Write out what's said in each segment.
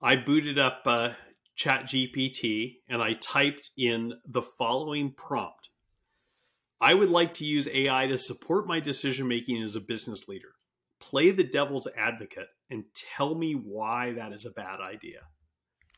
I booted up uh, ChatGPT and I typed in the following prompt. I would like to use AI to support my decision making as a business leader. Play the devil's advocate and tell me why that is a bad idea.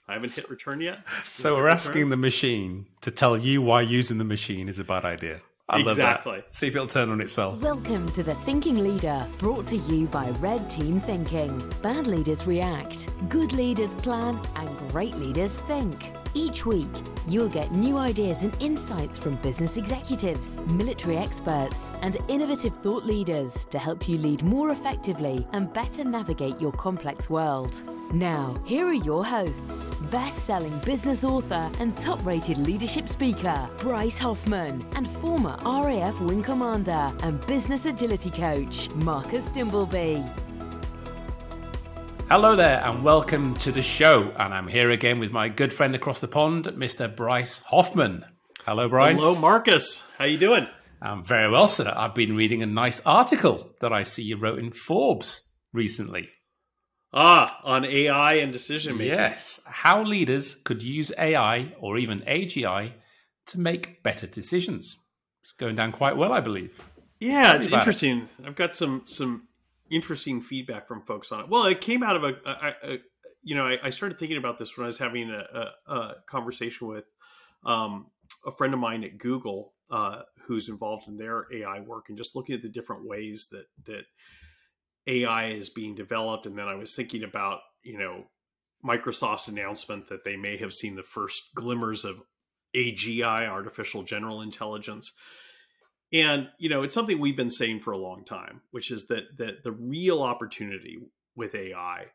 I haven't hit return yet. So we're asking the machine to tell you why using the machine is a bad idea. I exactly. Love that. See if it'll turn on itself. Welcome to The Thinking Leader, brought to you by Red Team Thinking. Bad leaders react, good leaders plan, and great leaders think. Each week, you'll get new ideas and insights from business executives, military experts, and innovative thought leaders to help you lead more effectively and better navigate your complex world. Now, here are your hosts best selling business author and top rated leadership speaker, Bryce Hoffman, and former RAF Wing Commander and business agility coach, Marcus Dimbleby. Hello there, and welcome to the show. And I'm here again with my good friend across the pond, Mr. Bryce Hoffman. Hello, Bryce. Hello, Marcus. How you doing? I'm very well, sir. I've been reading a nice article that I see you wrote in Forbes recently. Ah, on AI and decision making. Yes. How leaders could use AI or even AGI to make better decisions. It's going down quite well, I believe. Yeah, it's interesting. It. I've got some some interesting feedback from folks on it. Well, it came out of a, a, a you know, I, I, started thinking about this when I was having a, a conversation with um, a friend of mine at Google uh, who's involved in their AI work and just looking at the different ways that that AI is being developed. And then I was thinking about, you know, Microsoft's announcement that they may have seen the first glimmers of AGI, artificial general intelligence. And, you know, it's something we've been saying for a long time, which is that that the real opportunity with AI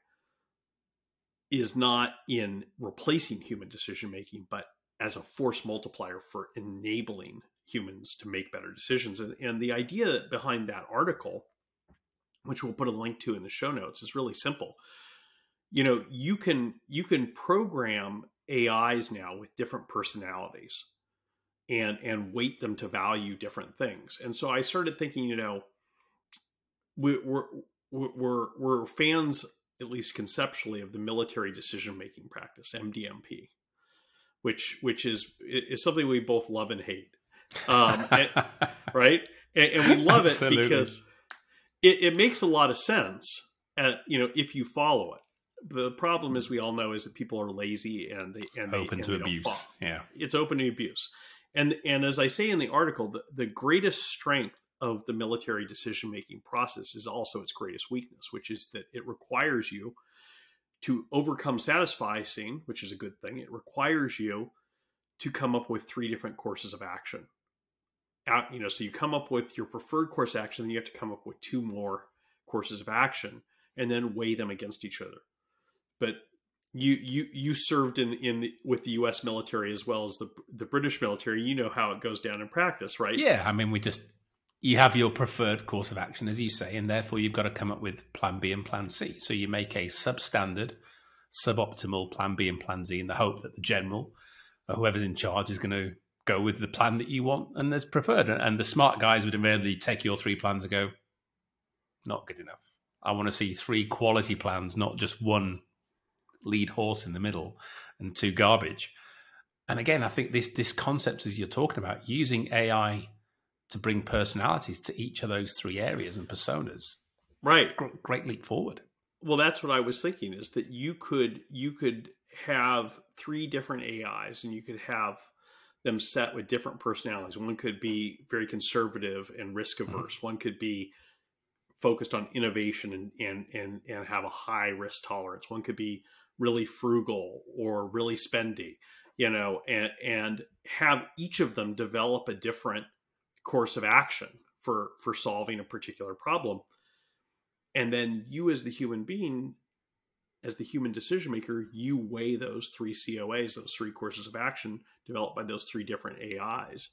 is not in replacing human decision making, but as a force multiplier for enabling humans to make better decisions. And, and the idea behind that article which we'll put a link to in the show notes, is really simple. You know, you can you can program AIs now with different personalities and and weight them to value different things. And so I started thinking, you know, we, we're we're we're fans at least conceptually of the military decision making practice MDMP, which which is is something we both love and hate, um, and, right? And, and, we love it because it, it makes a lot of sense, at, uh, you know, if you follow it. The problem, as we all know, is that people are lazy and they and open they, to abuse. Yeah, it's open to abuse. And and as I say in the article, the, the greatest strength of the military decision making process is also its greatest weakness, which is that it requires you to overcome satisficing, which is a good thing. It requires you to come up with three different courses of action out, you know, so you come up with your preferred course action, then you have to come up with two more courses of action and then weigh them against each other. But you you you served in in with the U.S. military as well as the the British military. You know how it goes down in practice, right? Yeah, I mean, we just you have your preferred course of action, as you say, and therefore you've got to come up with Plan B and Plan C. So you make a substandard, suboptimal Plan B and Plan Z in the hope that the general, or whoever's in charge, is going to go with the plan that you want and as preferred. And the smart guys would invariably take your three plans and go, not good enough. I want to see three quality plans, not just one lead horse in the middle and two garbage. And again, I think this this concept as you're talking about, using AI to bring personalities to each of those three areas and personas. Right. Great leap forward. Well, that's what I was thinking is that you could you could have three different AIs and you could have them set with different personalities. One could be very conservative and risk averse. Mm-hmm. One could be focused on innovation and, and and and have a high risk tolerance. One could be really frugal or really spendy, you know, and and have each of them develop a different course of action for for solving a particular problem. And then you as the human being as the human decision maker, you weigh those three COAs, those three courses of action developed by those three different AIs,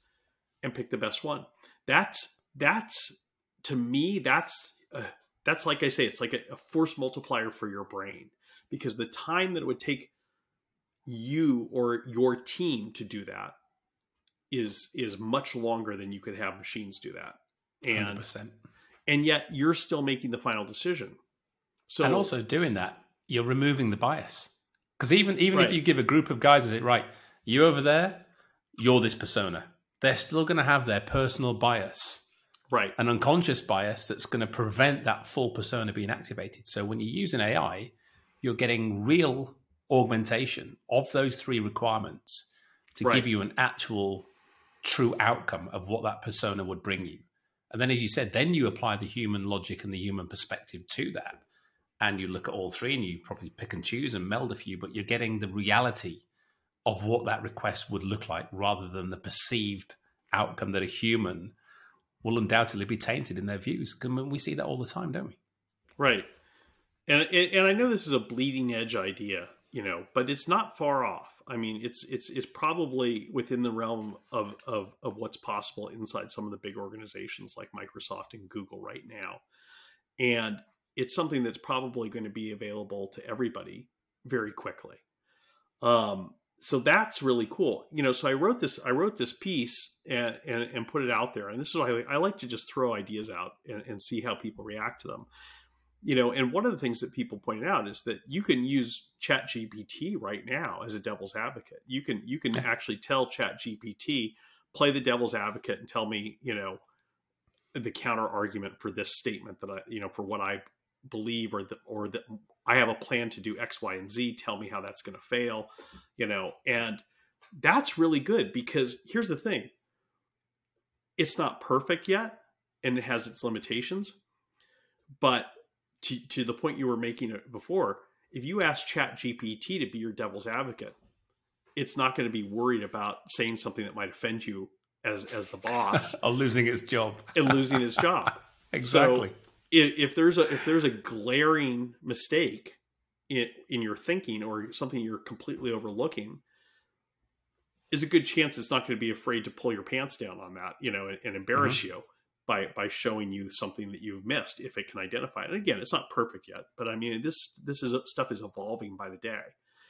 and pick the best one. That's that's to me that's uh, that's like I say, it's like a, a force multiplier for your brain because the time that it would take you or your team to do that is is much longer than you could have machines do that. And 100%. and yet you're still making the final decision. So and also doing that you're removing the bias. Because even even Right. if you give a group of guys say, right, you over there, you're this persona, they're still going to have their personal bias, Right. an unconscious bias that's going to prevent that full persona being activated. So when you use an AI, you're getting real augmentation of those three requirements to Right. give you an actual true outcome of what that persona would bring you. And then, as you said, then you apply the human logic and the human perspective to that. And you look at all three and you probably pick and choose and meld a few, but you're getting the reality of what that request would look like rather than the perceived outcome that a human will undoubtedly be tainted in their views. 'Cause we see that all the time, don't we? Right. And and I know this is a bleeding edge idea, you know, but it's not far off. I mean, it's it's it's probably within the realm of of of what's possible inside some of the big organizations like Microsoft and Google right now. And it's something that's probably going to be available to everybody very quickly. Um so that's really cool. You know, so I wrote this I wrote this piece and and, and put it out there. And this is why I, I like to just throw ideas out and, and see how people react to them you know and one of the things that people pointed out is that you can use chat gpt right now as a devil's advocate. You can you can actually tell chat gpt play the devil's advocate and tell me you know the counter argument for this statement that i you know for what i believe or that or that i have a plan to do x y and z. Tell me how that's going to fail you know and that's really good because here's the thing. It's not perfect yet and it has its limitations but to, to the point you were making it before, if you ask Chat GPT to be your devil's advocate, it's not going to be worried about saying something that might offend you as as the boss or losing its job. and losing his job. Exactly. If, if there's a if there's a glaring mistake in in your thinking or something you're completely overlooking, is a good chance it's not going to be afraid to pull your pants down on that, you know, and, and embarrass mm-hmm. you by by showing you something that you've missed if it can identify it. And again, it's not perfect yet, but I mean this this is stuff is evolving by the day.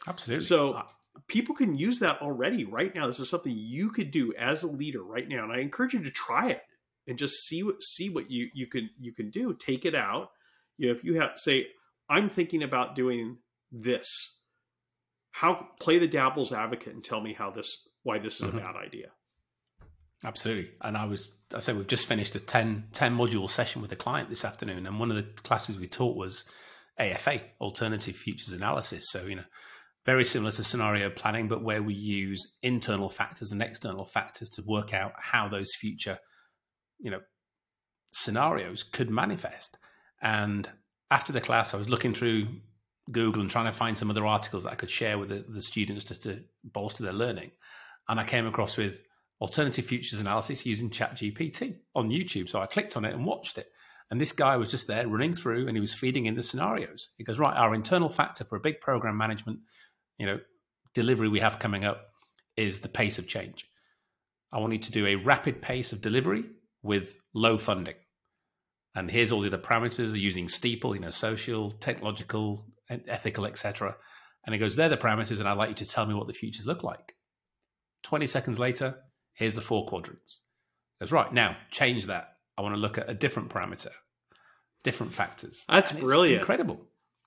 Absolutely. So Uh, people can use that already right now. This is something you could do as a leader right now, and I encourage you to try it and just see what see what you you can you can do. Take it out. You know, if you have say, I'm thinking about doing this. How play the devil's advocate and tell me how this why this is Mhm. a bad idea. Absolutely. And I was, I said, we've just finished a 10, 10 module session with a client this afternoon. And one of the classes we taught was AFA, Alternative Futures Analysis. So, you know, very similar to scenario planning, but where we use internal factors and external factors to work out how those future, you know, scenarios could manifest. And after the class, I was looking through Google and trying to find some other articles that I could share with the, the students just to bolster their learning. And I came across with alternative futures analysis using ChatGPT on YouTube. So I clicked on it and watched it. And this guy was just there running through and he was feeding in the scenarios. He goes, right, our internal factor for a big program management, you know, delivery we have coming up is the pace of change. I want you to do a rapid pace of delivery with low funding. And here's all the other parameters using steeple, you know, social, technological, ethical, etc. And he goes, they're the parameters, and I'd like you to tell me what the futures look like. 20 seconds later, here's the four quadrants. Goes, right, now change that. I want to look at a different parameter, different factors. That's brilliant. Incredible.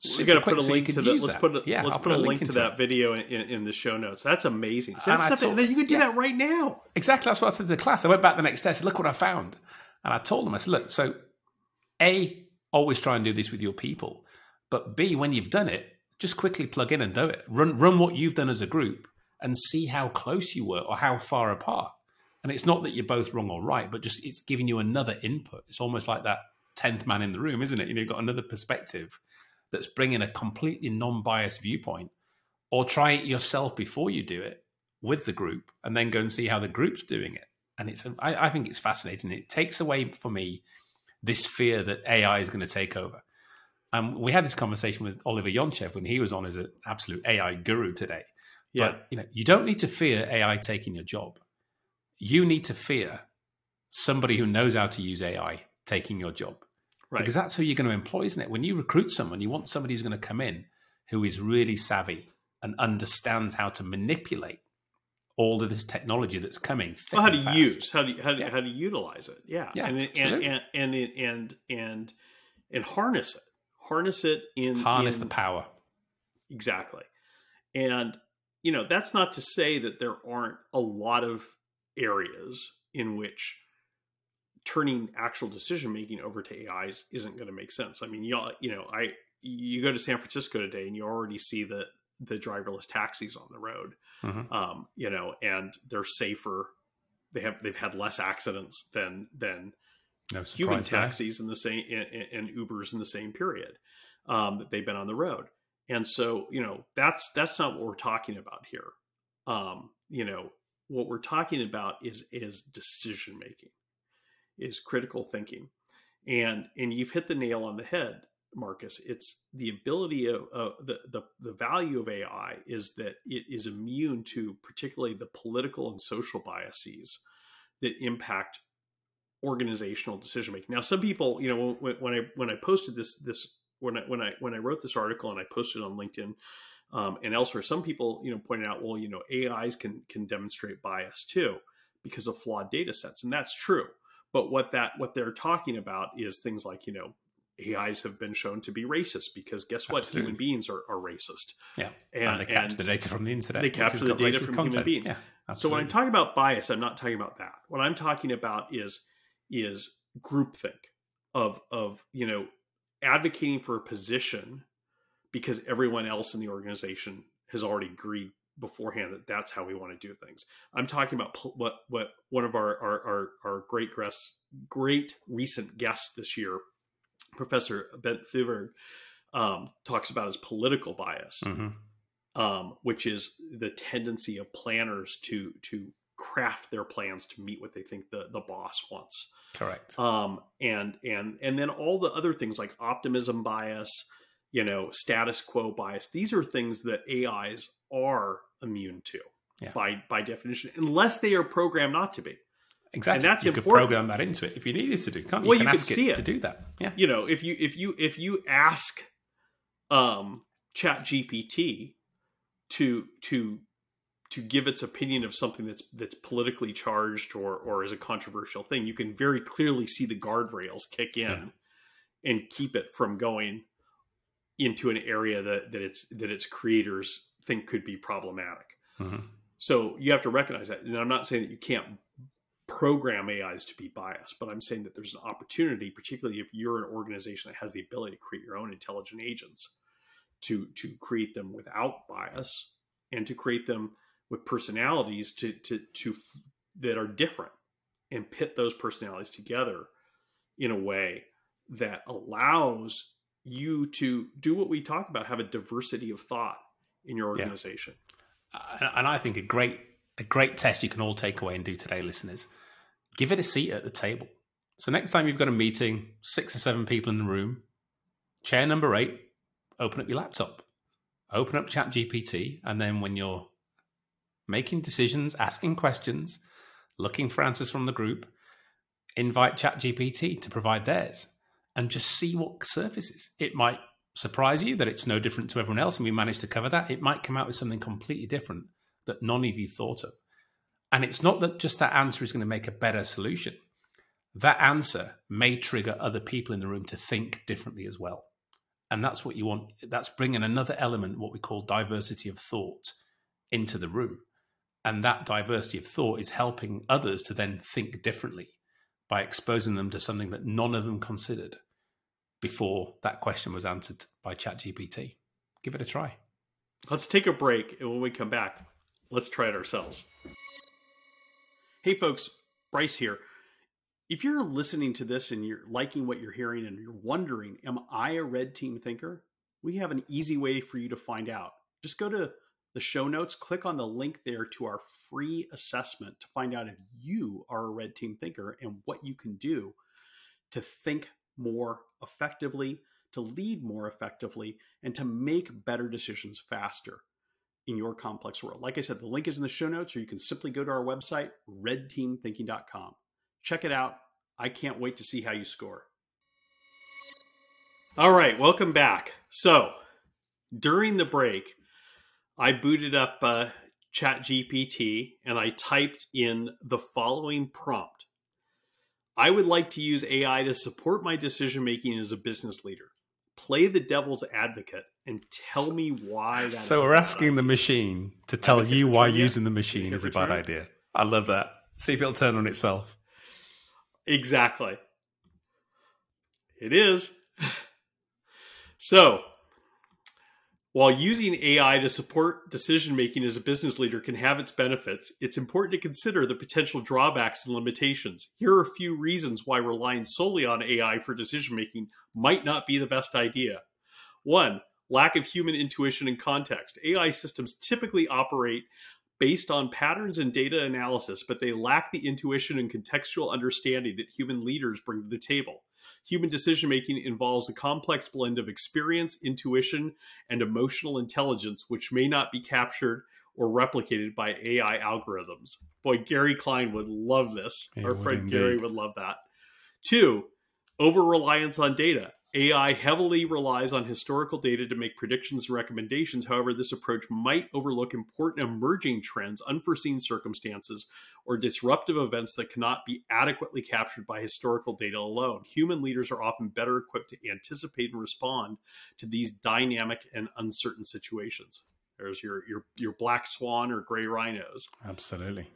we Super got to put a link to the let's that. put a, yeah, let's put a link to that it. video in, in, in the show notes. That's amazing. So that's something you could do yeah. that right now. Exactly. That's what I said to the class. I went back the next day. I said, look what I found. And I told them, I said, look, so A, always try and do this with your people. But B, when you've done it, just quickly plug in and do it. Run, run what you've done as a group and see how close you were or how far apart. And it's not that you're both wrong or right, but just it's giving you another input. It's almost like that 10th man in the room, isn't it? You know, you've got another perspective that's bringing a completely non biased viewpoint. Or try it yourself before you do it with the group and then go and see how the group's doing it. And it's, I, I think it's fascinating. It takes away for me this fear that AI is going to take over. Um, we had this conversation with Oliver Yonchev when he was on as an absolute AI guru today. Yeah. But you know, you don't need to fear AI taking your job. You need to fear somebody who knows how to use AI taking your job. right. Because that's who you're going to employ, isn't it? When you recruit someone, you want somebody who's going to come in who is really savvy and understands how to manipulate all of this technology that's coming. well, how to fast. use how to how to, Yeah. how to utilize it yeah, Yeah, and, and, and and and and and harness it harness it in harness in- the power. exactly And, you know, that's not to say that there aren't a lot of areas in which turning actual decision making over to AIs isn't going to make sense. I mean, y'all, you know, I you go to San Francisco today and you already see the the driverless taxis on the road. Mm-hmm. Um, you know, and they're safer. They have they've had less accidents than than no human taxis in the same and, and, Ubers in the same period um, that they've been on the road. And so, you know, that's that's not what we're talking about here. Um, you know, what we're talking about is is decision making, is critical thinking, and and you've hit the nail on the head, Marcus. It's the ability of the, the the value of AI is that it is immune to particularly the political and social biases that impact organizational decision making. Now, some people, you know, when, when I when I posted this this when I when I when I wrote this article and I posted on LinkedIn um, and elsewhere, some people you know pointed out, well, you know, AIs can can demonstrate bias too because of flawed data sets, and that's true. But what that what they're talking about is things like you know AIs have been shown to be racist because guess what? Absolutely. Human beings are, are racist. Yeah, and, and they capture and the data from the internet. They capture the data from content. human beings. Yeah, so when I'm talking about bias, I'm not talking about that. What I'm talking about is is groupthink of of you know advocating for a position because everyone else in the organization has already agreed beforehand that that's how we want to do things. I'm talking about what what one of our our our, our great guests, great recent guests this year, Professor Bent Flyvbjerg, um, talks about as political bias, mm-hmm. um, which is the tendency of planners to to craft their plans to meet what they think the the boss wants. Correct. Um, and and and then all the other things like optimism bias, you know, status quo bias. These are things that AIs are immune to yeah. by by definition, unless they are programmed not to be. Exactly. And that's you important. could program that into it if you needed to do. Can't you? Well, you, you can see it, it to do that. Yeah. You know, if you if you if you ask um Chat GPT to to to give its opinion of something that's that's politically charged or or is a controversial thing, you can very clearly see the guardrails kick in yeah. and keep it from going into an area that that its that its creators think could be problematic. Mm-hmm. So you have to recognize that. And I'm not saying that you can't program AIs to be biased, but I'm saying that there's an opportunity, particularly if you're an organization that has the ability to create your own intelligent agents, to to create them without bias and to create them with personalities to to to that are different and pit those personalities together in a way that allows you to do what we talk about have a diversity of thought in your organization. Yeah. and i think a great a great test you can all take away and do today listeners give it a seat at the table. So next time you've got a meeting six or seven people in the room chair number eight open up your laptop open up chat gpt and then when you're making decisions, asking questions, looking for answers from the group, invite ChatGPT to provide theirs and just see what surfaces. It might surprise you that it's no different to everyone else and we managed to cover that. It might come out with something completely different that none of you thought of. And it's not that just that answer is going to make a better solution. That answer may trigger other people in the room to think differently as well. And that's what you want. That's bringing another element, what we call diversity of thought, into the room. And that diversity of thought is helping others to then think differently by exposing them to something that none of them considered before that question was answered by ChatGPT. Give it a try. Let's take a break. And when we come back, let's try it ourselves. Hey, folks, Bryce here. If you're listening to this and you're liking what you're hearing and you're wondering, am I a red team thinker? We have an easy way for you to find out. Just go to the show notes, click on the link there to our free assessment to find out if you are a red team thinker and what you can do to think more effectively, to lead more effectively, and to make better decisions faster in your complex world. Like I said, the link is in the show notes, or you can simply go to our website, redteamthinking.com. Check it out. I can't wait to see how you score. All right, welcome back. So, during the break, I booted up uh, ChatGPT and I typed in the following prompt I would like to use AI to support my decision making as a business leader. play the devil's advocate and tell me why that. So we're asking the machine to tell you why return, yeah. using the machine is a bad idea. I love that. See if it'll turn on itself. Exactly. It is. so, while using AI to support decision making as a business leader can have its benefits, it's important to consider the potential drawbacks and limitations. Here are a few reasons why relying solely on AI for decision making might not be the best idea. One, lack of human intuition and context. AI systems typically operate based on patterns and data analysis, but they lack the intuition and contextual understanding that human leaders bring to the table. Human decision making involves a complex blend of experience, intuition, and emotional intelligence, which may not be captured or replicated by AI algorithms. Boy, Gary Klein would love this. He Our friend indeed. Gary would love that. Two, over reliance on data. AI heavily relies on historical data to make predictions and recommendations. However, this approach might overlook important emerging trends, unforeseen circumstances, or disruptive events that cannot be adequately captured by historical data alone. Human leaders are often better equipped to anticipate and respond to these dynamic and uncertain situations. There's your your your black swan or gray rhinos Absolutely.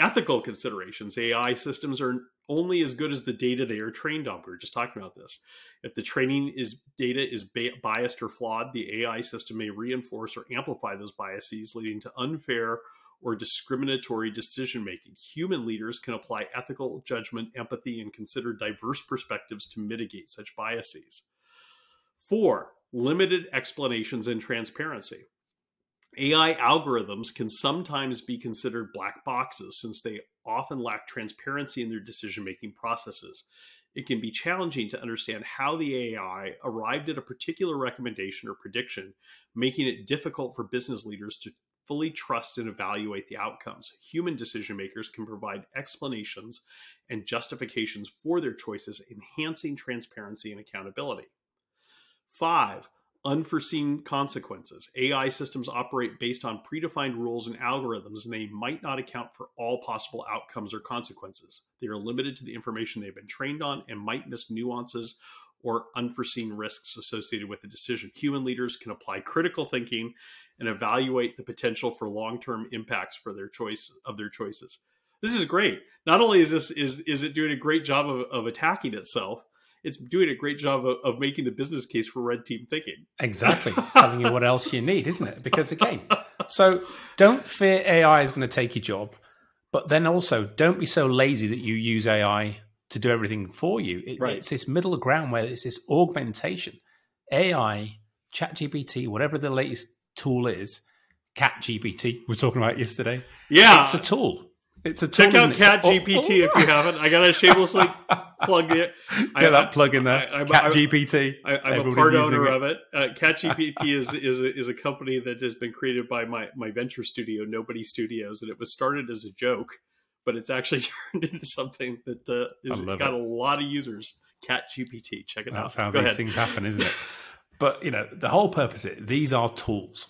Ethical considerations. AI systems are only as good as the data they are trained on. We were just talking about this. If the training is data is biased or flawed, the AI system may reinforce or amplify those biases, leading to unfair or discriminatory decision making. Human leaders can apply ethical judgment, empathy, and consider diverse perspectives to mitigate such biases. Four, limited explanations and transparency. AI algorithms can sometimes be considered black boxes since they often lack transparency in their decision making processes. It can be challenging to understand how the AI arrived at a particular recommendation or prediction, making it difficult for business leaders to fully trust and evaluate the outcomes. Human decision makers can provide explanations and justifications for their choices, enhancing transparency and accountability. Five, unforeseen consequences. AI systems operate based on predefined rules and algorithms, and they might not account for all possible outcomes or consequences. They are limited to the information they've been trained on and might miss nuances or unforeseen risks associated with the decision. Human leaders can apply critical thinking and evaluate the potential for long-term impacts for their choice of their choices. This is great. Not only is this is is it doing a great job of, of attacking itself, it's doing a great job of, of making the business case for red team thinking. Exactly. Telling you what else you need, isn't it? Because again, so don't fear AI is going to take your job, but then also don't be so lazy that you use AI to do everything for you. It, Right. It's this middle ground where it's this augmentation. AI, ChatGPT, whatever the latest tool is, CatGPT, We're talking about yesterday. Yeah, It's a tool. It's a check out it? Cat Oh, GPT oh. if you haven't. I got to shamelessly plug it. Get I- that plug in there. I- I'm- Cat GPT. I, I'm a part owner it. of it. Uh, CatGPT is is a, is a company that has been created by my my venture studio, Nobody Studios, and it was started as a joke, but it's actually turned into something that uh, is got it. a lot of users. CatGPT, check it That's out. how Go these ahead. things happen, isn't it? But you know, the whole purpose is these are tools,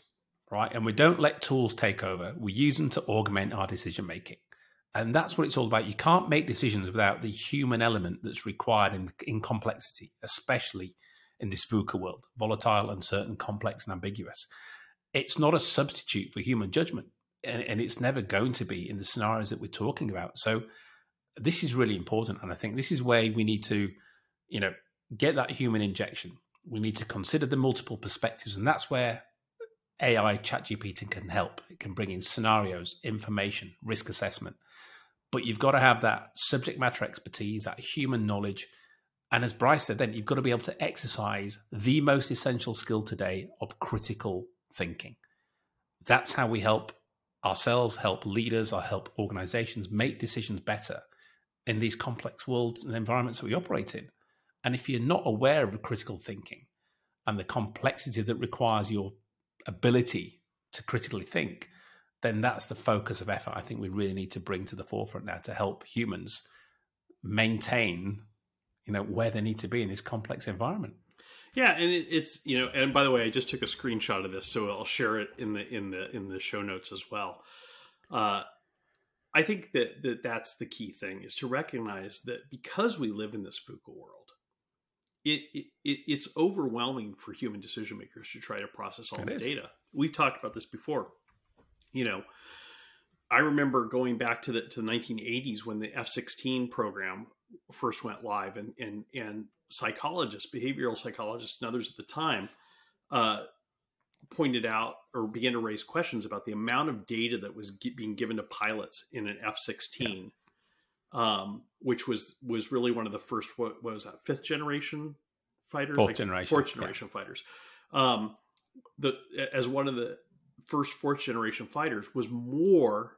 right? And we don't let tools take over. We use them to augment our decision making. And that's what it's all about. You can't make decisions without the human element that's required in, in complexity, especially in this VUCA world, volatile, uncertain, complex, and ambiguous. It's not a substitute for human judgment. And, and it's never going to be in the scenarios that we're talking about. So this is really important. And I think this is where we need to, you know, get that human injection. We need to consider the multiple perspectives, and that's where AI ChatGPT can help. It can bring in scenarios, information, risk assessment. But you've got to have that subject matter expertise, that human knowledge. And as Bryce said, then you've got to be able to exercise the most essential skill today of critical thinking. That's how we help ourselves, help leaders, or help organizations make decisions better in these complex worlds and environments that we operate in. And if you're not aware of critical thinking and the complexity that requires your ability to critically think, then that's the focus of effort I think we really need to bring to the forefront now to help humans maintain, you know, where they need to be in this complex environment. Yeah, and it, it's you know, and by the way, I just took a screenshot of this, so I'll share it in the in the in the show notes as well. Uh, I think that that that's the key thing is to recognize that because we live in this VUCA world, it, it, it it's overwhelming for human decision makers to try to process all It the is. data. We've talked about this before. You know, I remember going back to the to the 1980s when the F16 program first went live, and and and psychologists, behavioral psychologists, and others at the time uh, pointed out or began to raise questions about the amount of data that was gi- being given to pilots in an F16, um, which was was really one of the first what, what was that fifth generation fighters, Fourth generation, fourth yeah. fighters. Um, the as one of the first fourth generation fighters was more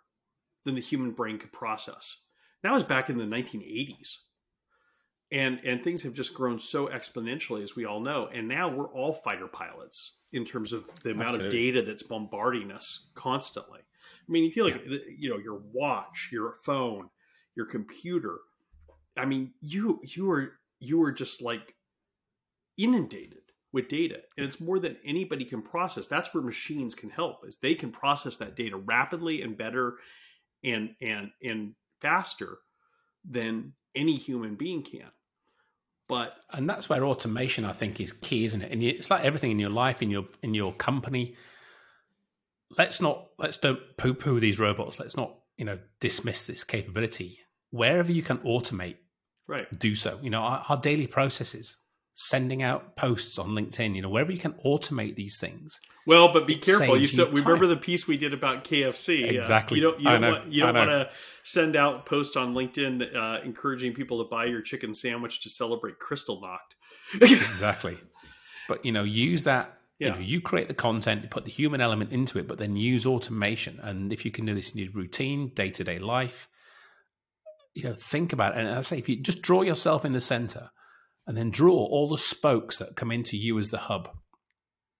than the human brain could process. That was back in the 1980s. And and things have just grown so exponentially as we all know. And now we're all fighter pilots in terms of the amount of data that's bombarding us constantly. I mean, you feel like you know your watch, your phone, your computer. I mean, you you are you are just like inundated with data and it's more than anybody can process. That's where machines can help is they can process that data rapidly and better and and and faster than any human being can. But and that's where automation i think is key isn't it? And it's like everything in your life in your in your company. Let's not let's don't poo poo these robots. Let's not you know dismiss this capability. Wherever you can automate right. do so. You know our, our daily processes sending out posts on linkedin you know wherever you can automate these things. Well but be careful. You so we remember the piece we did about kfc uh, Exactly. you don't you don't know. want you don't want to send out posts on linkedin uh, encouraging people to buy your chicken sandwich to celebrate Kristallnacht. Exactly. But you know use that Yeah. you know you create the content put the human element into it but then use automation. And if you can do this in your routine day-to-day life you know think about it. And i say if you just draw yourself in the center and then draw all the spokes that come into you as the hub.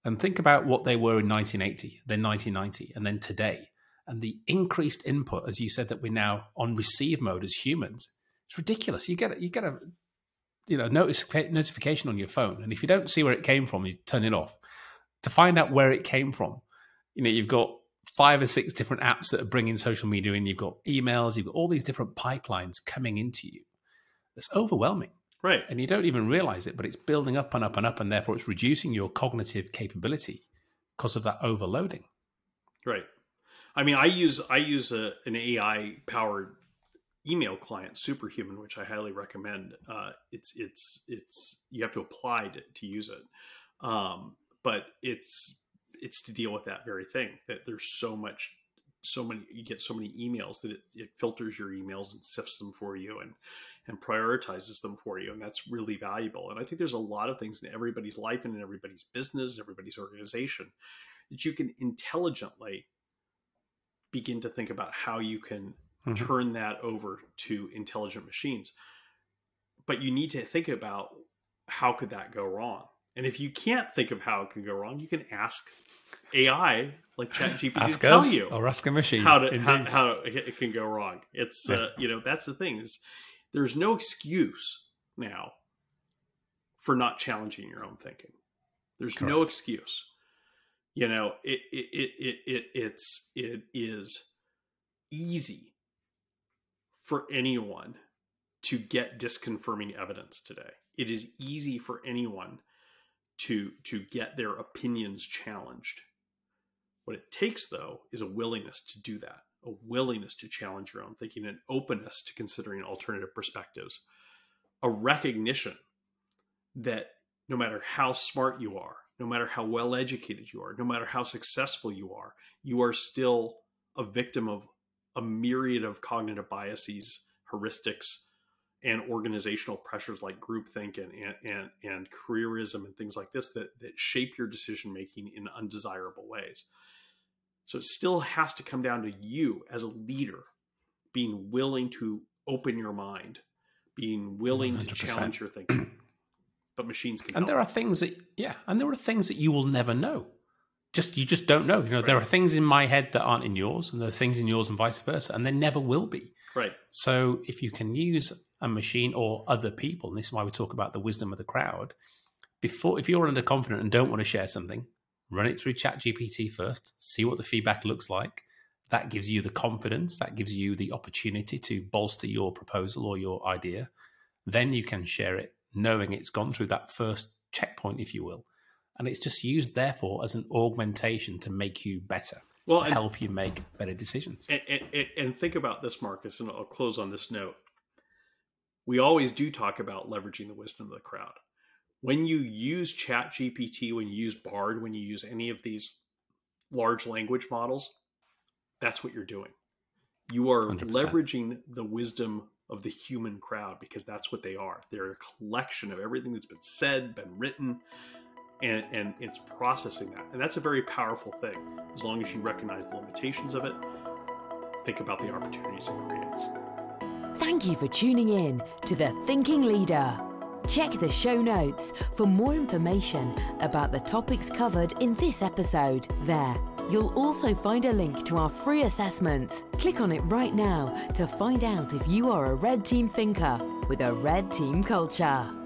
And think about what they were in 1980 then 1990 and then today and the increased input as you said that we're now on receive mode as humans. It's ridiculous. You get you get a you know notice notification on your phone and if you don't see where it came from you turn it off. To find out where it came from you know you've got five or six different apps that are bringing social media in. You've got emails. You've got all these different pipelines coming into you. It's overwhelming right and you don't even realize it but it's building up and up and up and therefore it's reducing your cognitive capability because of that overloading Right. I mean, I use I use a, an AI powered email client, Superhuman, which I highly recommend. Uh, it's it's it's you have to apply to, to use it, um, but it's it's to deal with that very thing that there's so much so many you get so many emails that it, it filters your emails and sifts them for you and and prioritizes them for you and that's really valuable. And i think there's a lot of things in everybody's life and in everybody's business everybody's organization that you can intelligently begin to think about how you can Mhm. turn that over to intelligent machines. But you need to think about how could that go wrong and if you can't think of how it can go wrong you can ask ai like ChatGPT to tell you or ask a machine how to how, how it can go wrong. It's Yeah. uh, you know that's the thing is there's no excuse now for not challenging your own thinking. There's no excuse. You know it it, it it it it's it is easy for anyone to get disconfirming evidence today. It is easy for anyone to to get their opinions challenged. What it takes, though, is a willingness to do that, a willingness to challenge your own thinking, an openness to considering alternative perspectives, a recognition that no matter how smart you are, no matter how well educated you are, no matter how successful you are, you are still a victim of a myriad of cognitive biases, heuristics, and organizational pressures like groupthink and, and, and, and careerism and things like this that, that shape your decision making in undesirable ways. So it still has to come down to you as a leader being willing to open your mind, being willing to 100%. challenge your thinking. but machines can and help. there are things that yeah and there are things that you will never know just you just don't know you know there are things in my head that aren't in yours and there are things in yours and vice versa and there never will be right. so if you can use a machine or other people and this is why we talk about the wisdom of the crowd before if you're underconfident and don't want to share something run it through chat gpt first see what the feedback looks like that gives you the confidence that gives you the opportunity to bolster your proposal or your idea then you can share it knowing it's gone through that first checkpoint, if you will. And it's just used, therefore, as an augmentation to make you better, well, to and, help you make better decisions. And, and, and think about this, Marcus, and I'll close on this note. We always do talk about leveraging the wisdom of the crowd. When you use Chat GPT, when you use Bard, when you use any of these large language models, that's what you're doing. You are 100%. leveraging the wisdom of the human crowd because that's what they are. They're a collection of everything that's been said, been written, and, and it's processing that. And that's a very powerful thing. As long as you recognize the limitations of it, think about the opportunities it creates. Thank you for tuning in to The Thinking Leader. Check the show notes for more information about the topics covered in this episode. There, you'll also find a link to our free assessment. Click on it right now to find out if you are a red team thinker with a red team culture.